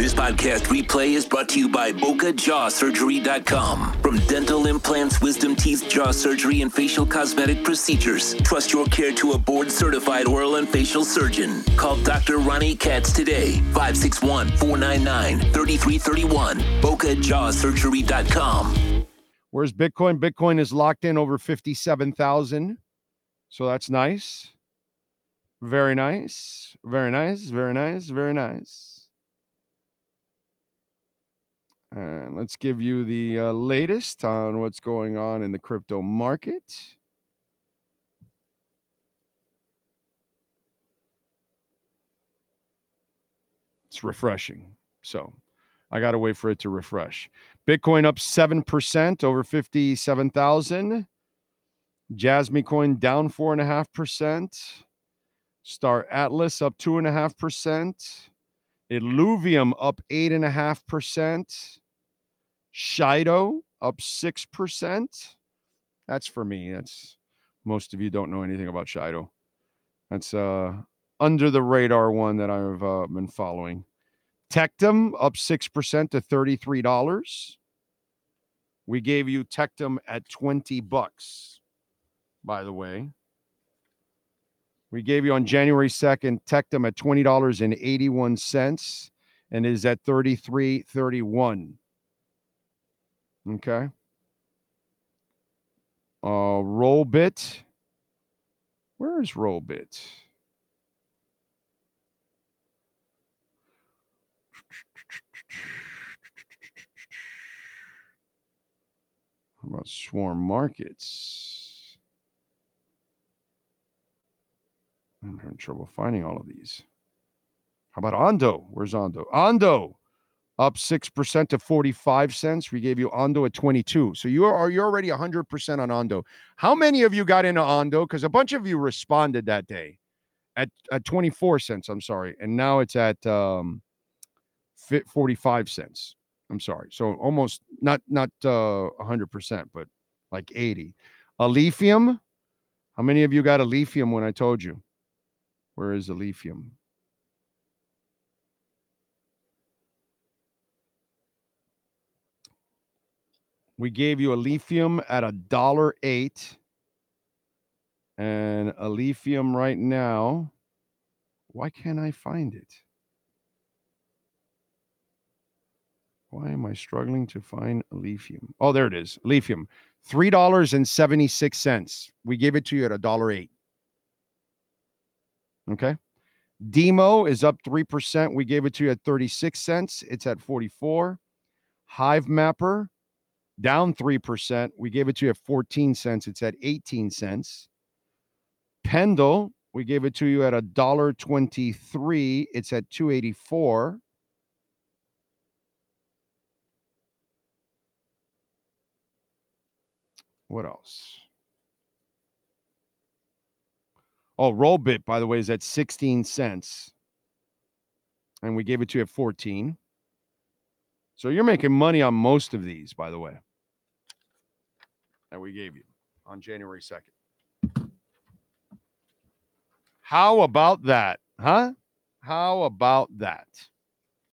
This podcast replay is brought to you by BocaJawSurgery.com. From dental implants, wisdom teeth, jaw surgery, and facial cosmetic procedures, trust your care to a board certified oral and facial surgeon. Call Dr. Ronnie Katz today, 561 499 3331. BocaJawSurgery.com. Where's Bitcoin? Bitcoin is locked in over 57,000. So that's nice. Very nice. Very nice. Very nice. Very nice. And let's give you the uh, latest on what's going on in the crypto market. It's refreshing. So I got to wait for it to refresh. Bitcoin up 7% over 57,000. Jasmy Coin down 4.5%. Star Atlas up 2.5%. Illuvium up 8.5%. Shido up 6%. That's for me. That's most of you don't know anything about Shido. That's uh under the radar one that I've uh, been following. Tectum up 6% to $33. We gave you Tectum at 20 bucks, by the way. We gave you on January 2nd Tectum at $20.81 and is at 33.31. Okay. Uh Rollbit. Where is Rollbit? How about Swarm Markets? I'm having trouble finding all of these. How about Ondo? Where's Ondo? Ondo up 6% to 45 cents. We gave you Ondo at 22. So you are you're already 100% on Ondo. How many of you got into Ondo? Because a bunch of you responded that day at, at 24 cents. I'm sorry. And now it's at um, 45 cents. I'm sorry. So almost not not uh 100%, but like 80. Alephium. How many of you got Alephium when I told you? Where is Alephium? We gave you Alephium at a dollar eight. And Alephium right now, why can't I find it? Why am I struggling to find Alephium? Oh, there it is. Alephium, $3.76. We gave it to you at a dollar eight. Okay. DIMO is up 3%. We gave it to you at 36 cents. It's at 44. Hivemapper down 3%. We gave it to you at 14 cents. It's at 18 cents. Pendle, we gave it to you at a dollar 23. It's at 284. What else? Oh, Rollbit, by the way, is at 16 cents. And we gave it to you at 14. So you're making money on most of these, by the way that we gave you on January 2nd. How about that? Huh? How about that?